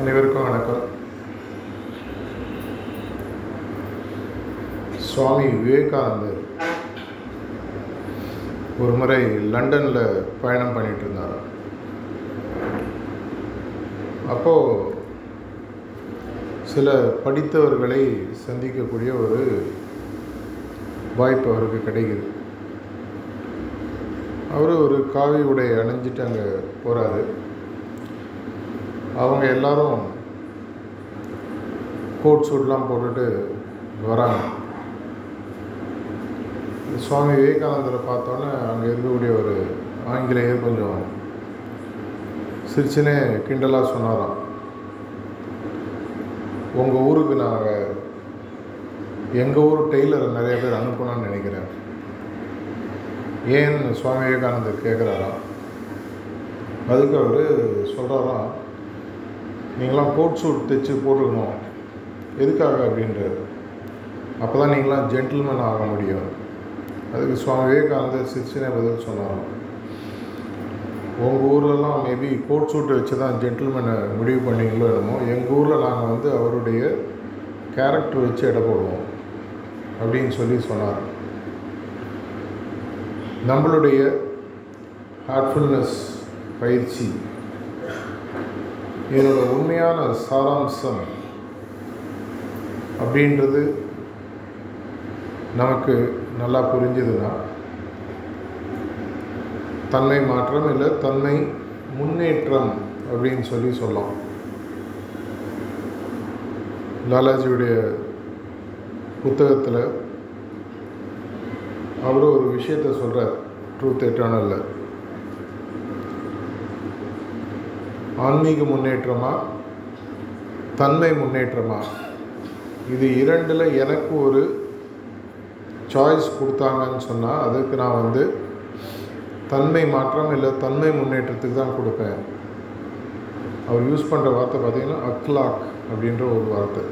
அனைவருக்கும் வணக்கம். சுவாமி விவேகானந்தர் ஒரு முறை லண்டனில் பயணம் பண்ணிட்டு இருந்தார் அப்போது சில படித்தவர்களை சந்திக்கக்கூடிய ஒரு வாய்ப்பு அவருக்கு கிடைக்குது. அவர் ஒரு காவி உடை அணிஞ்சிட்டு அங்கே போகிறாரு அவங்க எல்லாரும் கோட் சூட்லாம் போட்டுட்டு வராங்க. சுவாமி விவேகானந்தரை பார்த்தோன்னே அங்கே இருக்கக்கூடிய ஒரு ஆங்கிலேயர் கொஞ்சம் சிரிச்சுனே கிண்டலாக சொன்னாராம். உங்கள் ஊருக்கு நாங்கள் எங்கள் ஊர் டெய்லரை நிறைய பேர் அனுப்பணும்னு நினைக்கிறேன். ஏன் சுவாமி விவேகானந்தர் கேட்குறாராம் அதுக்கு அவர் சொல்கிறாராம் நீங்களாம் கோட் சூட் தைச்சு போட்டுக்கணும். எதுக்காக அப்படின்றது? அப்போ தான் நீங்களாம் ஜென்டில்மேன் ஆக முடியும். அதுக்கு சுவாமி விவேகானந்தர் சிரிச்சினே பதில் சொன்னாங்க உங்கள் ஊர்லலாம் மேபி கோட் சூட்டை வச்சு தான் ஜென்டில்மேனை முடிவு பண்ணீங்களோ என்னமோ எங்கள் ஊரில் நாங்கள் வந்து அவருடைய கேரக்டர் வச்சு எடை போடுவோம். அப்படின்னு சொல்லி சொன்னார். நம்மளுடைய ஹார்ட்ஃபுல்னஸ் பயிற்சி. இதனோட உண்மையான சாராம்சம் அப்படின்றது நமக்கு நல்லா புரிஞ்சதுன்னா தன்மை மாற்றம் இல்லை தன்மை முன்னேற்றம் அப்படின்னு சொல்லி சொல்லலாம். லாலாஜியுடைய புத்தகத்தில் அவர் ஒரு விஷயத்த சொல்கிறார் ட்ரூத் எட்டர்னலில் ஆன்மீக முன்னேற்றமா? தன்மை முன்னேற்றமா? இது இரண்டில் எனக்கு ஒரு சாய்ஸ் கொடுத்தாங்கன்னு சொன்னால் அதுக்கு நான் வந்து தன்மை மாற்றம் இல்லை தன்மை முன்னேற்றத்துக்கு தான் கொடுப்பேன். அவர் யூஸ் பண்ணுற வார்த்தை பார்த்திங்கன்னா அக்லாக் அப்படின்ற ஒரு வார்த்தை.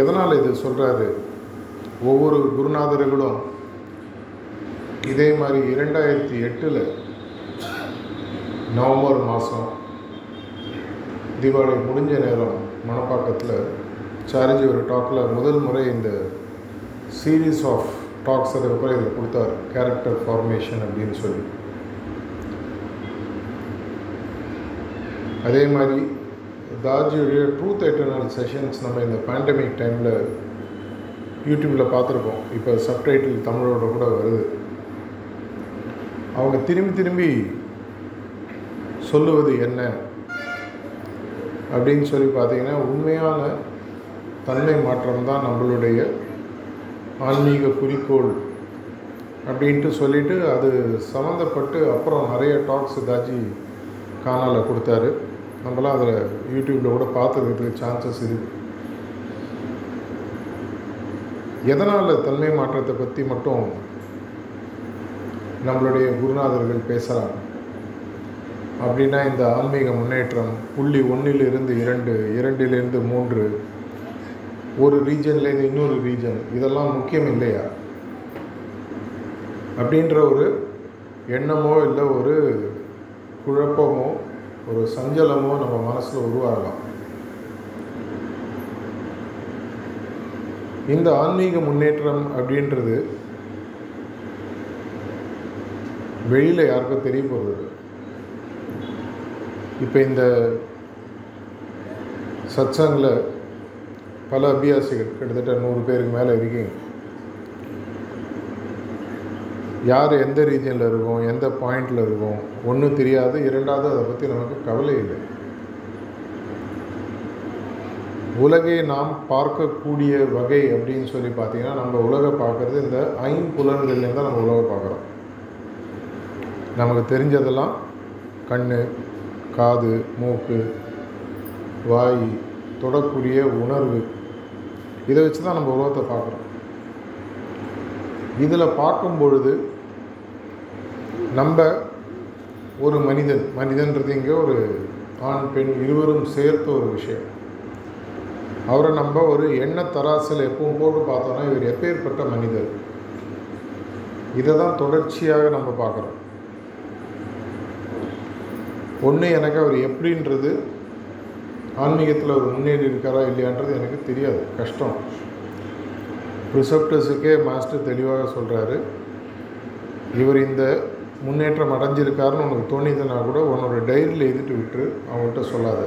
எதனால் இது சொல்கிறாரு ஒவ்வொரு குருநாதர்களும் இதே மாதிரி இரண்டாயிரத்தி எட்டில் நவம்பர் மாதம் தீபாவளி முடிஞ்ச நேரம் மணப்பாக்கத்தில் சாரிஜி ஒரு டாக்கில் முதல் முறை இந்த சீரீஸ் ஆஃப் டாக்ஸ் அதுக்கப்புறம் இதில் கொடுத்தார் கேரக்டர் ஃபார்மேஷன் அப்படின்னு சொல்லி. அதே மாதிரி தாஜியுடைய ட்ரூத் எட்டர்னல் செஷன்ஸ் நம்ம இந்த பேண்டமிக் டைமில் யூடியூப்பில் பார்த்துருப்போம் இப்போ சப்டைட்டில் தமிழோட கூட வருது. அவங்க திரும்பி திரும்பி சொல்லுவது என்ன? அப்படின்னு சொல்லி பார்த்தீங்கன்னா உண்மையான தன்மை மாற்றம் தான் நம்மளுடைய ஆன்மீக குறிக்கோள். அப்படின்ட்டு சொல்லிவிட்டு அது சம்மந்தப்பட்டு அப்புறம் நிறைய டாக்ஸ் தாஜி காணால் கொடுத்தாரு. நம்மளாம் அதில் யூடியூப்பில் கூட பார்த்துக்கிறதுக்கு சான்சஸ் இருக்குது எதனால் தன்மை மாற்றத்தை பற்றி மட்டும் நம்மளுடைய குருநாதர்கள் பேசுகிறாங்க அப்படின்னா இந்த ஆன்மீக முன்னேற்றம் புள்ளி ஒன்றிலிருந்து இரண்டு இரண்டிலிருந்து மூன்று. ஒரு ரீஜன்லேருந்து இன்னொரு ரீஜன். இதெல்லாம் முக்கியம் இல்லையா? அப்படின்ற ஒரு எண்ணமோ இல்லை ஒரு குழப்பமோ ஒரு சஞ்சலமோ நம்ம மனசில் உருவாகலாம். இந்த ஆன்மீக முன்னேற்றம் அப்படின்றது வெளியில் யாருக்கும் தெரிய போகிறது இப்போ இந்த சத்சங்கில் பல அபியாசிகள் கிட்டத்தட்ட நூறு பேருக்கு மேலே இருக்கீங்க. யார் எந்த ரீஜனில் இருக்கும் எந்த பாயிண்டில் இருக்கும் ஒன்றும் தெரியாது இரண்டாவது அதை பற்றி நமக்கு கவலை இல்லை. உலகை நாம் பார்க்கக்கூடிய வகை அப்படின்னு சொல்லி பார்த்தீங்கன்னா நம்ம உலகை பார்க்குறது இந்த ஐம்புலன்கள்லேருந்து தான் நம்ம உலகை பார்க்குறோம். நமக்கு தெரிஞ்சதெல்லாம் கண் காது மூக்கு வாய் தொடக்கூடிய உணர்வு. இதை வச்சு தான் நம்ம உலகத்தை பார்க்குறோம். இதில் பார்க்கும் பொழுது நம்ம ஒரு மனிதன் மனிதன்றது இங்கே ஒரு ஆண் பெண் இருவரும் சேர்த்த ஒரு விஷயம். அவரை நம்ம ஒரு எண்ணெய் தராசில் எப்பவும் போட்டு பார்த்தோன்னா இவர் எப்பேற்பட்ட மனிதர்? இதை தான் தொடர்ச்சியாக நம்ம பார்க்குறோம். ஒன்று எனக்கு அவர் எப்படின்றது ஆன்மீகத்தில் அவர் முன்னேறி இருக்காரா இல்லையான்றது எனக்கு தெரியாது. கஷ்டம். ரிசப்டர்ஸுக்கே மாஸ்டர் தெளிவாக சொல்கிறாரு இவர் இந்த முன்னேற்றம் அடைஞ்சிருக்காருன்னு உனக்கு தோணிதுன்னா கூட உன்னோட டைரியில் எழுதிட்டு விட்டு அவங்கள்ட்ட சொல்லாத.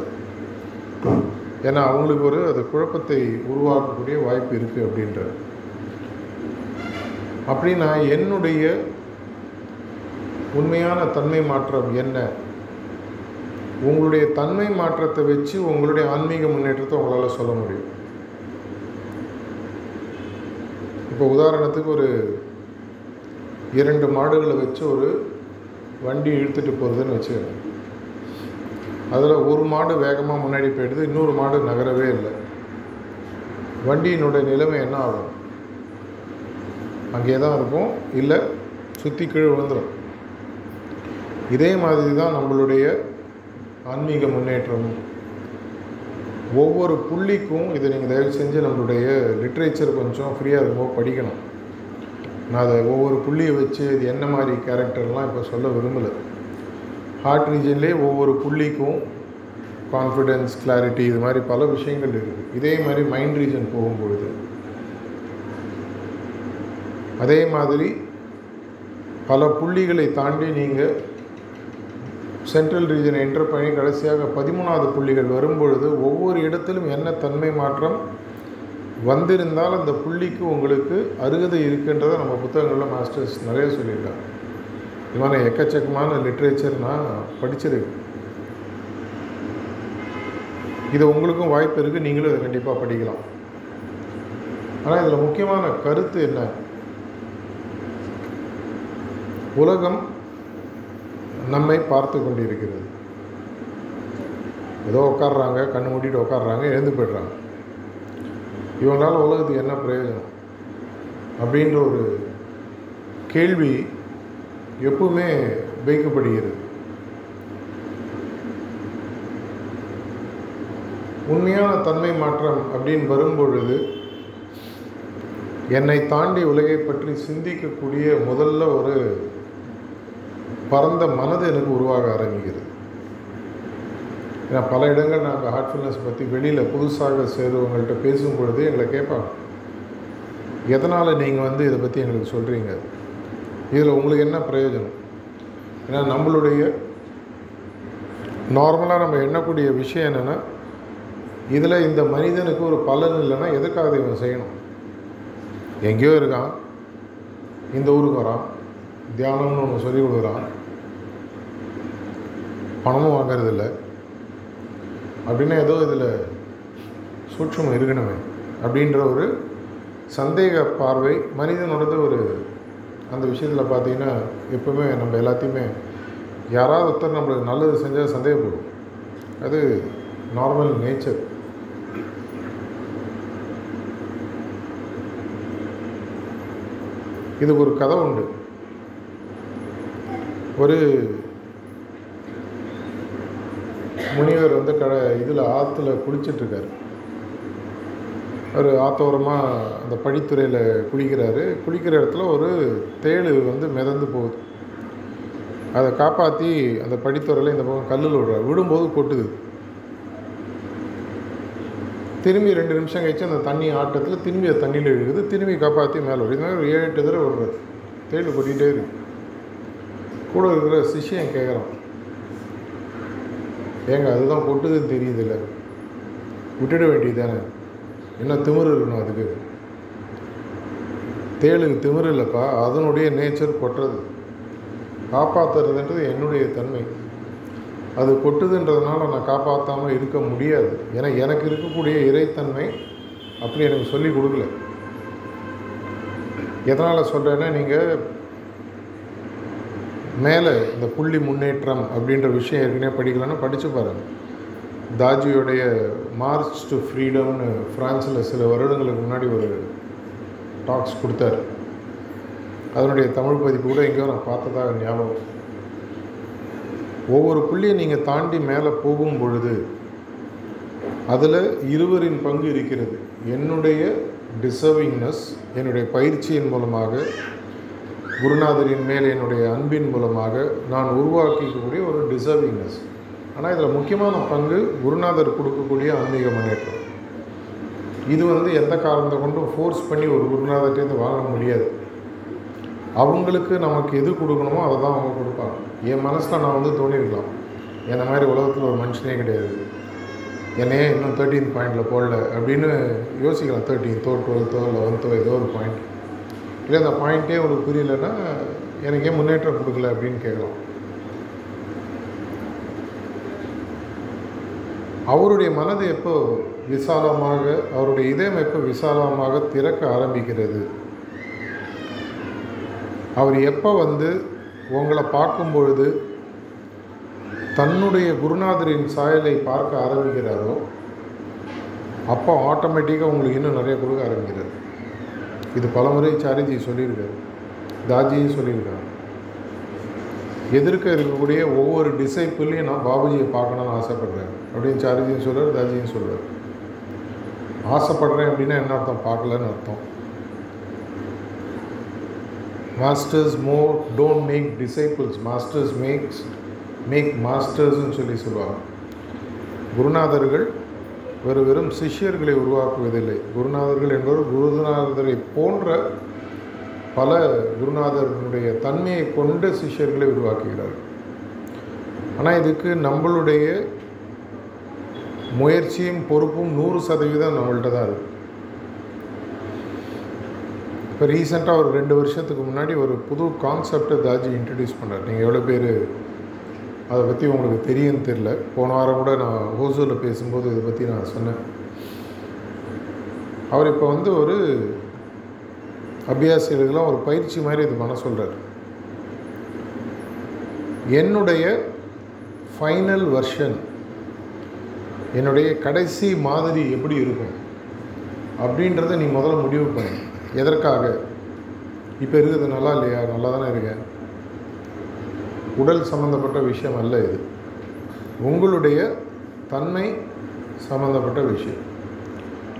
ஏன்னா அவங்களுக்கு ஒரு அது குழப்பத்தை உருவாக்கக்கூடிய வாய்ப்பு இருக்குது அப்படின்ற அப்படின்னா என்னுடைய உண்மையான தன்மை மாற்றம் என்ன? உங்களுடைய தன்மை மாற்றத்தை வச்சு உங்களுடைய ஆன்மீக முன்னேற்றத்தை உங்களால் சொல்ல முடியும். இப்போ உதாரணத்துக்கு ஒரு இரண்டு மாடுகளை வச்சு ஒரு வண்டி இழுத்துட்டு போகிறதுன்னு வச்சுக்கோங்க. அதில் ஒரு மாடு வேகமாக முன்னாடி போயிடுது இன்னொரு மாடு நகரவே இல்லை. வண்டியினுடைய நிலைமை என்ன ஆகும்? அங்கே தான் இருக்கும் இல்லை சுற்றி கீழே விழுந்துடும் இதே மாதிரி தான் நம்மளுடைய ஆன்மீக முன்னேற்றம். ஒவ்வொரு புள்ளிக்கும் இதை நீங்கள் தயவு செஞ்சு நம்மளுடைய லிட்ரேச்சர் கொஞ்சம் ஃப்ரீயாக இருக்கும்போது படிக்கணும். நான் அதை ஒவ்வொரு புள்ளியை வச்சு இது என்ன மாதிரி கேரக்டர்லாம் இப்போ சொல்ல விரும்பலை. ஹார்ட் ரீஜன்லேயே ஒவ்வொரு புள்ளிக்கும் கான்ஃபிடென்ஸ் கிளாரிட்டி இது மாதிரி பல விஷயங்கள் இருக்குது இதே மாதிரி மைண்ட் ரீஜன் போகும்பொழுது அதே மாதிரி பல புள்ளிகளை தாண்டி நீங்கள் சென்ட்ரல் ரீஜனை என்டர் பண்ணி கடைசியாக பதிமூணாவது புள்ளிகள் வரும்பொழுது ஒவ்வொரு இடத்திலும் என்ன தன்மை மாற்றம் வந்திருந்தால் அந்த புள்ளிக்கு உங்களுக்கு அருகதை இருக்குன்றதை நம்ம புத்தகங்களில் மாஸ்டர்ஸ் நிறைய சொல்லியிருக்காங்க. இது மாதிரி எக்கச்சக்கமான லிட்ரேச்சர் நான் படிச்சிருக்கேன் இது உங்களுக்கும் வாய்ப்பு இருக்குது நீங்களும் இதை கண்டிப்பாக படிக்கலாம். ஆனால் இதில் முக்கியமான கருத்து என்ன? உலகம் நம்மை பார்த்து கொண்டிருக்கிறது. ஏதோ உட்காடுறாங்க கண்ணு மூடிட்டு உட்காடுறாங்க எழுந்து போய்ட்றாங்க. இவங்களால் உலகத்துக்கு என்ன பிரயோஜனம்? அப்படின்ற ஒரு கேள்வி எப்பவுமே வைக்கப்படுகிறது. உண்மையான தன்மை மாற்றம் அப்படின்னு வரும்பொழுது என்னை தாண்டி உலகை பற்றி சிந்திக்கக்கூடிய முதல்ல ஒரு பரந்த மனது எனக்கு உருவாக ஆரம்பிக்கிறது. ஏன்னா பல இடங்கள் நாங்கள் ஹார்ட்ஃபுல்னஸ் பற்றி வெளியில் புதுசாக சேருவங்கள்ட்ட பேசும் பொழுது எங்களை கேட்பாங்க. எதனால் நீங்கள் வந்து இதை பற்றி எங்களுக்கு சொல்கிறீங்க இதில் உங்களுக்கு என்ன பிரயோஜனம்? ஏன்னா நம்மளுடைய நார்மலாக நம்ம எண்ணக்கூடிய விஷயம் என்னென்னா இதில் இந்த மனிதனுக்கு ஒரு பலன் இல்லைன்னா எதுக்காக இவன் செய்யணும்? எங்கேயோ இருக்கான். இந்த ஊருக்கு வரான். தியானம்னு ஒன்று சொல்லி கொடுக்குறான். பணமும் வாங்கறதில்ல. அப்படின்னா ஏதோ இதில் சூட்சம் இருக்கணுமே அப்படின்ற ஒரு சந்தேக பார்வை மனிதனோடது ஒரு அந்த விஷயத்தில் பார்த்தீங்கன்னா எப்பவுமே நம்ம எல்லாத்தையுமே யாராவது ஒருத்தர் நம்மளுக்கு நல்லது செஞ்சால் சந்தேகப்படும். அது நார்மல் நேச்சர் இது ஒரு கதை உண்டு. ஒரு முனிவர் வந்து க இதில் ஆற்றுல குளிச்சிட்ருக்காரு. அவர் ஆத்தோரமாக அந்த படித்துறையில் குளிக்கிறாரு. குளிக்கிற இடத்துல ஒரு தேள் வந்து மிதந்து போகுது. அதை காப்பாற்றி அந்த படித்துறையில் இந்த பக்கம் கல்லில் விடுறாரு. விடும்போது கொட்டுது. திரும்பி ரெண்டு நிமிஷம் கழிச்சு அந்த தண்ணி ஆட்டத்தில் திரும்பி அது தண்ணியில் இழுக்குது. திரும்பி காப்பாற்றி மேலே விடுது. மாதிரி ஒரு ஏழு எட்டு தடவை விடுறது தேள் கொட்டிகிட்டே இருக்கு. கூட இருக்கிற சிஷ்யன் கேட்குறான் ஏங்க அதுதான் கொட்டுதுன்னு தெரியுதுல்ல. விட்டுட வேண்டியது தானே என்ன திமிரு இருக்கணும் அதுக்கு? தேளுக்கு திமிரு இல்லைப்பா அதனுடைய நேச்சர் கொட்டுறது. காப்பாற்றுறதுன்றது என்னுடைய தன்மை. அது கொட்டுதுன்றதுனால நான் காப்பாற்றாமல் இருக்க முடியாது. ஏன்னா எனக்கு இருக்கக்கூடிய இறைத்தன்மை அப்படி எனக்கு சொல்லி கொடுக்கல. எதனால் சொல்கிறேன்னா நீங்கள் மேலே இந்த புள்ளி முன்னேற்றம் அப்படின்ற விஷயம் ஏற்கனவே படிக்கலன்னா படித்து பாருங்கள் தாஜியோடைய மார்ச் டு ஃப்ரீடம்னு ஃப்ரான்ஸில் சில வருடங்களுக்கு முன்னாடி ஒரு டாக்ஸ் கொடுத்தாரு. அதனுடைய தமிழ் பதிப்பு கூட எங்கேயோ நான் பார்த்ததாக ஞாபகம். ஒவ்வொரு புள்ளியை நீங்கள் தாண்டி மேலே போகும் பொழுது அதில் இருவரின் பங்கு இருக்கிறது. என்னுடைய டிசர்விங்னஸ் என்னுடைய பயிற்சியின் மூலமாக குருநாதரின் மேல் என்னுடைய அன்பின் மூலமாக நான் உருவாக்கிக்கக்கூடிய ஒரு டிசர்விங்னஸ் ஆனால் இதில் முக்கியமான பங்கு குருநாதர் கொடுக்கக்கூடிய ஆன்மீக முன்னேற்றம். இது வந்து எந்த காரணத்தை கொண்டும் ஃபோர்ஸ் பண்ணி ஒரு குருநாதர்கிட்டேருந்து வாங்க முடியாது. அவங்களுக்கு நமக்கு எது கொடுக்கணுமோ அதை தான் அவங்க கொடுப்பாங்க. என் மனசில் நான் வந்து தோணியிருக்கலாம் என்ன மாதிரி உலகத்தில் ஒரு மனுஷனே கிடையாது. என்னையே இன்னும் தேர்ட்டீன் பாயிண்டில் போடல அப்படின்னு யோசிக்கலாம். தேர்ட்டீன் தோ டுவெல்த்தோ லெவன்த்தோ ஏதோ ஒரு பாயிண்ட் இல்லை அந்த பாயிண்ட்டே உங்களுக்கு புரியலைன்னா எனக்கு ஏன் முன்னேற்றம் கொடுக்கல அப்படின்னு கேட்கலாம். அவருடைய மனது எப்போ விசாலமாக அவருடைய இதயம் எப்போ விசாலமாக திறக்க ஆரம்பிக்கிறது? அவர் எப்போ வந்து உங்களை பார்க்கும் பொழுது தன்னுடைய குருநாதரின் சாயலை பார்க்க ஆரம்பிக்கிறாரோ அப்போ ஆட்டோமேட்டிக்காக உங்களுக்கு இன்னும் நிறைய கொடுக்க ஆரம்பிக்கிறது. இது பலமுறை சாரிஜி சொல்லியிருக்காரு தாஜியும் சொல்லியிருக்காரு. எதிர்க்க இருக்கக்கூடிய ஒவ்வொரு டிசைப்பிள்லையும் நான் பாபுஜியை பார்க்கணும்னு ஆசைப்படுறேன் அப்படின்னு சாரிஜியும் சொல்கிறார் தாஜியும் சொல்கிறார் ஆசைப்படுறேன் அப்படின்னா என்ன அர்த்தம்? பார்க்கலன்னு அர்த்தம். Masters more don't make disciples masters makes make மாஸ்டர்ஸ்ன்னு சொல்லி சொல்லுவாங்க. குருநாதர்கள் வெறு வெறும் சிஷ்யர்களை உருவாக்குவதில்லை. குருநாதர்கள் என்பவர் குருநாதரை போன்ற பல குருநாதர்களுடைய தன்மையை கொண்டு சிஷ்யர்களை உருவாக்குகிறார்கள். ஆனால் இதுக்கு நம்மளுடைய முயற்சியும் பொறுப்பும் நூறு சதவீதம் நம்மள்கிட்ட தான் இருக்குது இப்போ ரீசெண்டாக ஒரு ரெண்டு வருஷத்துக்கு முன்னாடி ஒரு புது கான்செப்டை தாஜி இன்ட்ரடியூஸ் பண்ணார். நீங்கள் எவ்வளோ பேர் அதை பற்றி உங்களுக்கு தெரியும்னு தெரில போன வாரம் கூட நான் ஹோசூரில் பேசும்போது இதை பற்றி நான் சொன்னேன். அவர் இப்போ வந்து ஒரு அபியாசிகளுக்கெல்லாம் ஒரு பயிற்சி மாதிரி இது பண்ண சொல்கிறார் என்னுடைய ஃபைனல் வெர்ஷன் என்னுடைய கடைசி மாதிரி எப்படி இருக்கும் அப்படின்றத நீ முதல்ல முடிவு பண்ணு. எதற்காக? இப்போ இருக்குது நல்லா இல்லையா? நல்லா தானே இருக்கேன். உடல் சம்மந்தப்பட்ட விஷயம் அல்ல இது. உங்களுடைய தன்மை சம்மந்தப்பட்ட விஷயம்.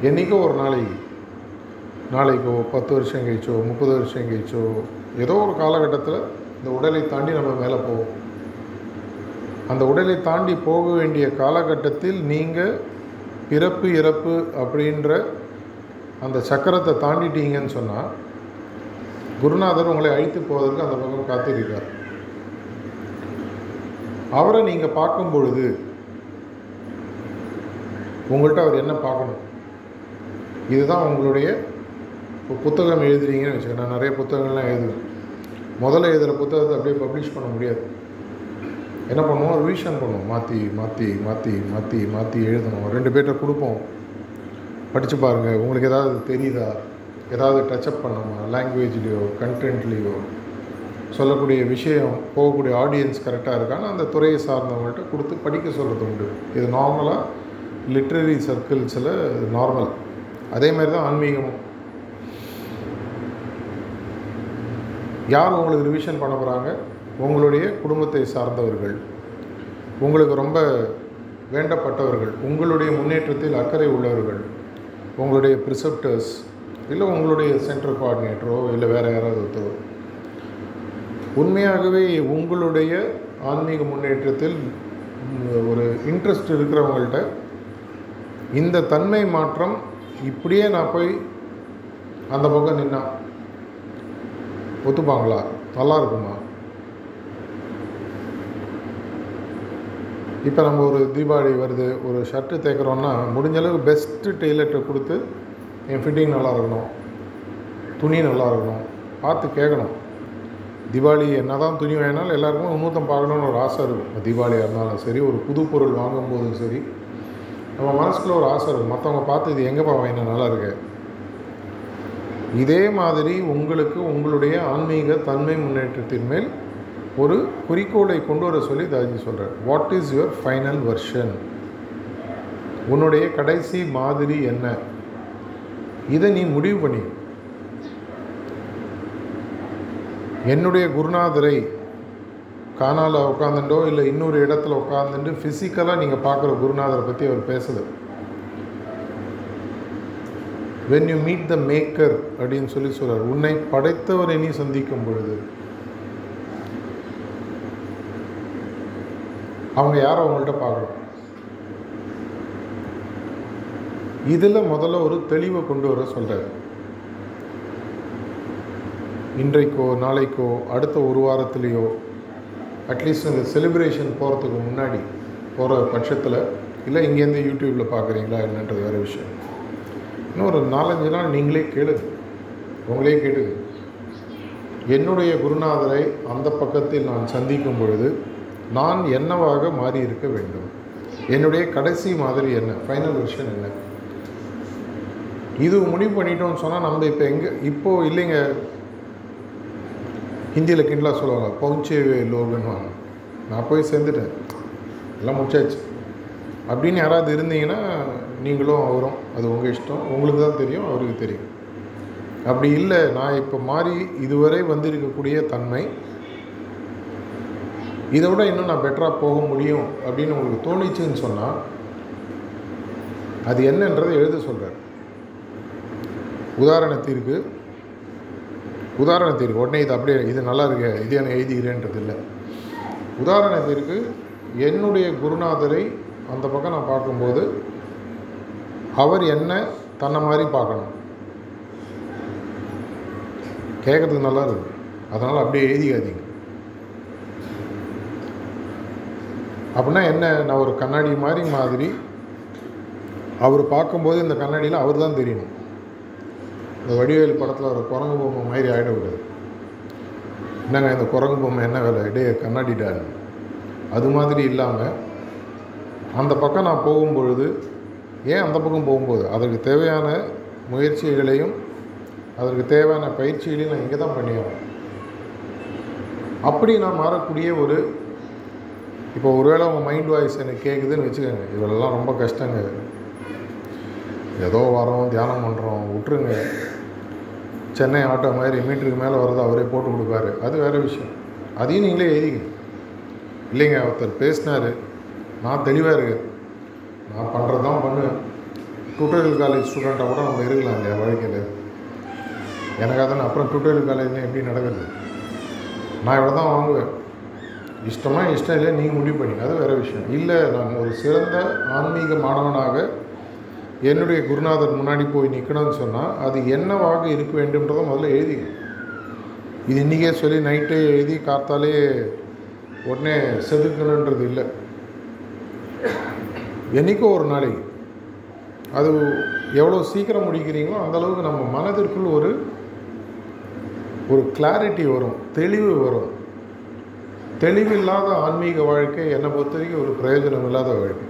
என்றைக்கோ ஒரு நாளைக்கு நாளைக்கோ பத்து வருஷம் கழிச்சோ முப்பது வருஷம் கழிச்சோ ஏதோ ஒரு காலகட்டத்தில் இந்த உடலை தாண்டி நம்ம மேலே போவோம். அந்த உடலை தாண்டி போக வேண்டிய காலகட்டத்தில் நீங்கள் பிறப்பு இறப்பு அப்படின்ற அந்த சக்கரத்தை தாண்டிட்டீங்கன்னு சொன்னால் குருநாதர் உங்களை அழித்து போவதற்கு அந்த பக்கம் காத்திருக்கார் அவரை நீங்கள் பார்க்கும் பொழுது உங்கள்கிட்ட அவர் என்ன பார்க்கணும்? இதுதான் உங்களுடைய இப்போ புத்தகம் எழுதுறீங்கன்னு வச்சுக்க நான் நிறைய புத்தகங்கள்லாம் எழுதுவேன். முதல்ல எழுதுகிற புத்தகத்தை அப்படியே பப்ளிஷ் பண்ண முடியாது. என்ன பண்ணுவோம்? ரிவிஷன் பண்ணுவோம். மாற்றி மாற்றி மாற்றி மாற்றி மாற்றி எழுதணும். ரெண்டு பேர்கிட்ட கொடுப்போம். படித்து பாருங்கள் உங்களுக்கு ஏதாவது தெரியுதா? ஏதாவது டச்சப் பண்ணணுமா? லாங்குவேஜ்லேயோ கண்டென்ட்லேயோ சொல்லக்கூடிய விஷயம் போகக்கூடிய ஆடியன்ஸ் கரெக்டாக இருக்கான்னு அந்த துறையை சார்ந்தவங்கள்ட்ட கொடுத்து படிக்க சொல்கிறது உண்டு. இது நார்மலாக லிட்ரரி சர்க்கிள்ஸில் நார்மல் அதே மாதிரி தான் ஆன்மீகமும். யார் உங்களுக்கு ரிவிஷன் பண்ண போகிறாங்க உங்களுடைய குடும்பத்தை சார்ந்தவர்கள். உங்களுக்கு ரொம்ப வேண்டப்பட்டவர்கள். உங்களுடைய முன்னேற்றத்தில் அக்கறை உள்ளவர்கள். உங்களுடைய ப்ரிசெப்டர்ஸ் இல்லை உங்களுடைய சென்ட்ரல் கோஆர்டினேட்டரோ இல்லை வேறு யாராவது ஒருத்தரோ. உண்மையாகவே உங்களுடைய ஆன்மீக முன்னேற்றத்தில் ஒரு இன்ட்ரெஸ்ட் இருக்கிறவங்கள்ட்ட இந்த தன்மை மாற்றம் இப்படியே நான் போய் அந்த பக்கம் நின்னா ஒத்துப்பாங்களா? நல்லா இருக்குமா? இப்போ நம்ம ஒரு தீபாவளி வருது ஒரு ஷர்ட்டு தேய்க்கிறோன்னா முடிஞ்ச அளவுக்கு பெஸ்ட்டு டெய்லர்கிட்ட கொடுத்து என் ஃபிட்டிங் நல்லா இருக்கணும் துணி நல்லா இருக்கணும் பார்த்து கேட்கணும் தீபாவளி என்ன தான் துணி வேணாலும் எல்லாருக்கும் இன்னொருத்தம் பார்க்கணுன்னு ஒரு ஆசை இருக்கும். தீபாவளியாக இருந்தாலும் சரி ஒரு புது பொருள் வாங்கும்போதும் சரி நம்ம மனசுக்குள்ள ஒரு ஆசை இருக்கும். மற்றவங்க பார்த்து இது எங்கேப்பா வாங்கினா நல்லா இருக்கு? இதே மாதிரி உங்களுக்கு உங்களுடைய ஆன்மீக தன்மை முன்னேற்றத்தின் மேல் ஒரு குறிக்கோளை கொண்டு வர சொல்லி தாஜி சொல்கிறார் what is your final version உன்னுடைய கடைசி மாதிரி என்ன? இதை நீ முடிவு பண்ணி என்னுடைய குருநாதரை காணால் உட்காந்துட்டோ இல்லை இன்னொரு இடத்துல உட்காந்துட்டு ஃபிசிக்கலாக நீங்கள் பார்க்குற குருநாதரை பற்றி அவர் பேசுது. When you meet the maker அப்படின்னு சொல்லி சொல்கிறார் உன்னை படைத்தவரை நீ சந்திக்கும் பொழுது. அவங்க யாரும் அவங்கள்ட்ட பார்க்கணும். இதில் முதல்ல ஒரு தெளிவை கொண்டு வர சொல்கிறார் இன்றைக்கோ நாளைக்கோ அடுத்த ஒரு வாரத்துலேயோ அட்லீஸ்ட் இந்த செலிப்ரேஷன் போகிறதுக்கு முன்னாடி போகிற பட்சத்தில் இல்லை இங்கேருந்து யூடியூப்பில் பார்க்குறீங்களா என்னன்றது வேறு விஷயம். இன்னும் ஒரு நாலஞ்சு நாள் நீங்களே கேளுங்க உங்களே கேளுங்க என்னுடைய குருநாதரை அந்த பக்கத்தில் நான் சந்திக்கும் பொழுது நான் என்னவாக மாறி இருக்க வேண்டும்? என்னுடைய கடைசி மாதிரி என்ன? ஃபைனல் விஷயம் என்ன? இது முடிவு பண்ணிட்டோம்னு சொன்னால் நம்ம இப்போ எங்கே இப்போது இல்லைங்க. ஹிந்தியில் கிண்டலாக சொல்லுவாங்க பவுச்சே லோகன்வாங்க நான் போய் சேர்ந்துட்டேன். எல்லாம் முடிச்சாச்சு. அப்படின்னு யாராவது இருந்தீங்கன்னா நீங்களும் அவரும் அது உங்கள் இஷ்டம். உங்களுக்கு தான் தெரியும் அவருக்கு தெரியும். அப்படி இல்லை நான் இப்போ மாறி இதுவரை வந்திருக்கக்கூடிய தன்மை இதை விட இன்னும் நான் பெட்டராக போக முடியும் அப்படின்னு உங்களுக்கு தோணிச்சுன்னு சொன்னால் அது என்னன்றதை எழுத சொல்கிறார் உதாரணத்திற்கு உதாரணத்திற்கு உடனே இது அப்படியே இது நல்லா இருக்கு இது எனக்கு எழுதிக்கிறேன்றது இல்லை. உதாரணத்திற்கு என்னுடைய குருநாதரை அந்த பக்கம் நான் பார்க்கும்போது அவர் என்ன தன்னை மாதிரி பார்க்கணும். கேட்கறதுக்கு நல்லா இருக்கு. அதனால் அப்படியே எழுதிக்காதீங்க. அப்படின்னா என்ன நான் ஒரு கண்ணாடி மாதிரி மாதிரி அவர் பார்க்கும்போது இந்த கண்ணாடியில் அவர் தான் தெரியணும். இந்த வடிவேலு படத்தில் ஒரு குரங்கு பொம்மை மாதிரி ஆகிடக்கூடாது என்னங்க இந்த குரங்கு பொம்மை என்ன வேலை? டே கண்ணாடிடான் அது மாதிரி இல்லாமல் அந்த பக்கம் நான் போகும்பொழுது ஏன் அந்த பக்கம் போகும்போது? அதற்கு தேவையான முயற்சிகளையும் அதற்கு தேவையான பயிற்சிகளையும் நான் இங்கே தான் பண்ணிடுவேன் அப்படி நான் மாறக்கூடிய ஒரு இப்போ ஒருவேளை உங்கள் மைண்ட் வாய்ஸ் எனக்கு கேட்குதுன்னு வச்சுக்கோங்க. இதெல்லாம் ரொம்ப கஷ்டங்க. ஏதோ வரோம் தியானம் பண்ணுறோம் விட்டுருங்க. சென்னை ஆட்டோ மாதிரி மீட்டருக்கு மேலே வரதை அவரே போட்டு கொடுப்பாரு. அது வேறு விஷயம். அதையும் நீங்களே எழுதிங்க இல்லைங்க ஒருத்தர் பேசினார். நான் தெளிவாக இருக்கேன். நான் பண்ணுறது தான் பண்ணுவேன் டுட்டோரியல் காலேஜ் ஸ்டூடெண்ட்டாக கூட நம்ம இருக்கலாம் இல்லையா வாழ்க்கையில்? எனக்கு அதனால் அப்புறம் டுட்டோரியல் காலேஜ்லாம் எப்படி நடக்குது நான் இவ்வளோ தான் வாங்குவேன். இஷ்டமாக இஷ்டம் இல்லை நீங்கள் முடிவு பண்ணிங்க அது வேறு விஷயம். இல்லை நான் ஒரு சிறந்த ஆன்மீக மாணவனாக என்னுடைய குருநாதர் முன்னாடி போய் நிற்கணும்னு சொன்னால் அது என்னவாக இருக்க வேண்டும்ன்றதை முதல்ல எழுதி. இது இன்றைக்கே சொல்லி நைட்டே எழுதி காத்தாலே உடனே செதுக்கணுன்றது இல்லை. என்றைக்கோ ஒரு நாளைக்கு அது எவ்வளோ சீக்கிரம் முடிக்கிறீங்களோ அந்தளவுக்கு நம்ம மனதிற்குள் ஒரு ஒரு கிளாரிட்டி வரும் தெளிவு வரும். தெளிவில்லாத ஆன்மீக வாழ்க்கை என்னை பொறுத்த வரைக்கும் ஒரு பிரயோஜனம் இல்லாத வாழ்க்கை.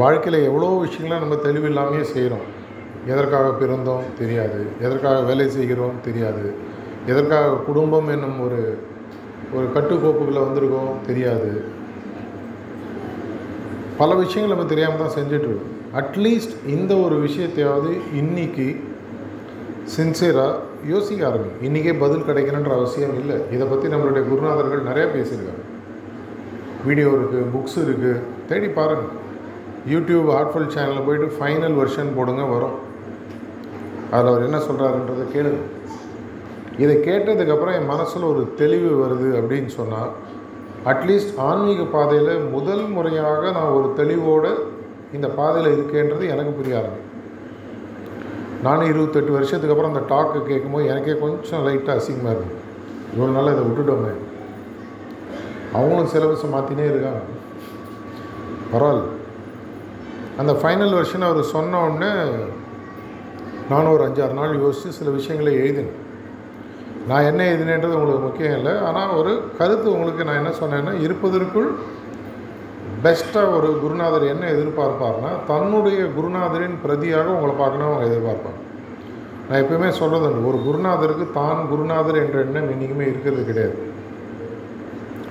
வாழ்க்கையில் எவ்வளோ விஷயங்களை நம்ம தெளிவில்லாமையே செய்கிறோம் எதற்காக பிறந்தோம்? தெரியாது. எதற்காக வேலை செய்கிறோம்? தெரியாது. எதற்காக குடும்பம் என்னும் ஒரு ஒரு கட்டுக்கோப்புகளை வந்திருக்கோம்? தெரியாது. பல விஷயங்கள் நம்ம தெரியாமல் தான் செஞ்சிட்ருக்கோம் அட்லீஸ்ட் இந்த ஒரு விஷயத்தையாவது இன்னைக்கு சின்சியராக யோசிக்க ஆரம்பி இன்றைக்கே பதில் கிடைக்கணுன்ற அவசியம் இல்லை. இதை பற்றி நம்மளுடைய குருநாதர்கள் நிறையா பேசியிருக்காங்க. வீடியோ இருக்குது புக்ஸ் இருக்குது தேடி பாருங்கள் யூடியூப் ஹார்ட்ஃபுல் சேனலில் போயிட்டு ஃபைனல் வெர்ஷன் போடுங்க வரும். அதில் அவர் என்ன சொல்கிறாருன்றதை கேளுங்க. இதை கேட்டதுக்கப்புறம் என் மனசில் ஒரு தெளிவு வருது அப்படின்னு சொன்னால் அட்லீஸ்ட் ஆன்மீக பாதையில் முதல் முறையாக நான் ஒரு தெளிவோடு இந்த பாதையில் இருக்கேன்றது எனக்கு புரிய ஆரம்பி நானும் இருபத்தெட்டு வருஷத்துக்கு அப்புறம் அந்த டாக்கு கேட்கும்போது எனக்கே கொஞ்சம் லைட்டாக அசிங்கமாக இருக்கும் இவ்வளோ நாளாக இதை விட்டுட்டோமே. அவங்களும் சிலபஸை மாற்றினே இருக்காங்க. பரவாயில்ல. அந்த ஃபைனல் வெர்ஷன் அவர் சொன்ன உடனே நானும் ஒரு அஞ்சாறு நாள் யோசித்து சில விஷயங்களை எழுதினேன். நான் என்ன எழுதினேன்றது உங்களுக்கு முக்கியம் இல்லை. ஆனால் ஒரு கருத்து உங்களுக்கு நான் என்ன சொன்னேன்னா இருப்பதற்குள் பெஸ்ட்டாக ஒரு குருநாதர் என்ன எதிர்பார்ப்பார்னா தன்னுடைய குருநாதரின் பிரதியாக உங்களை பார்க்கணும் அவங்க எதிர்பார்ப்பாங்க. நான் எப்பயுமே சொல்கிறது ஒரு குருநாதருக்கு தான் குருநாதர் என்ற எண்ணம் என்றைக்குமே இருக்கிறது கிடையாது.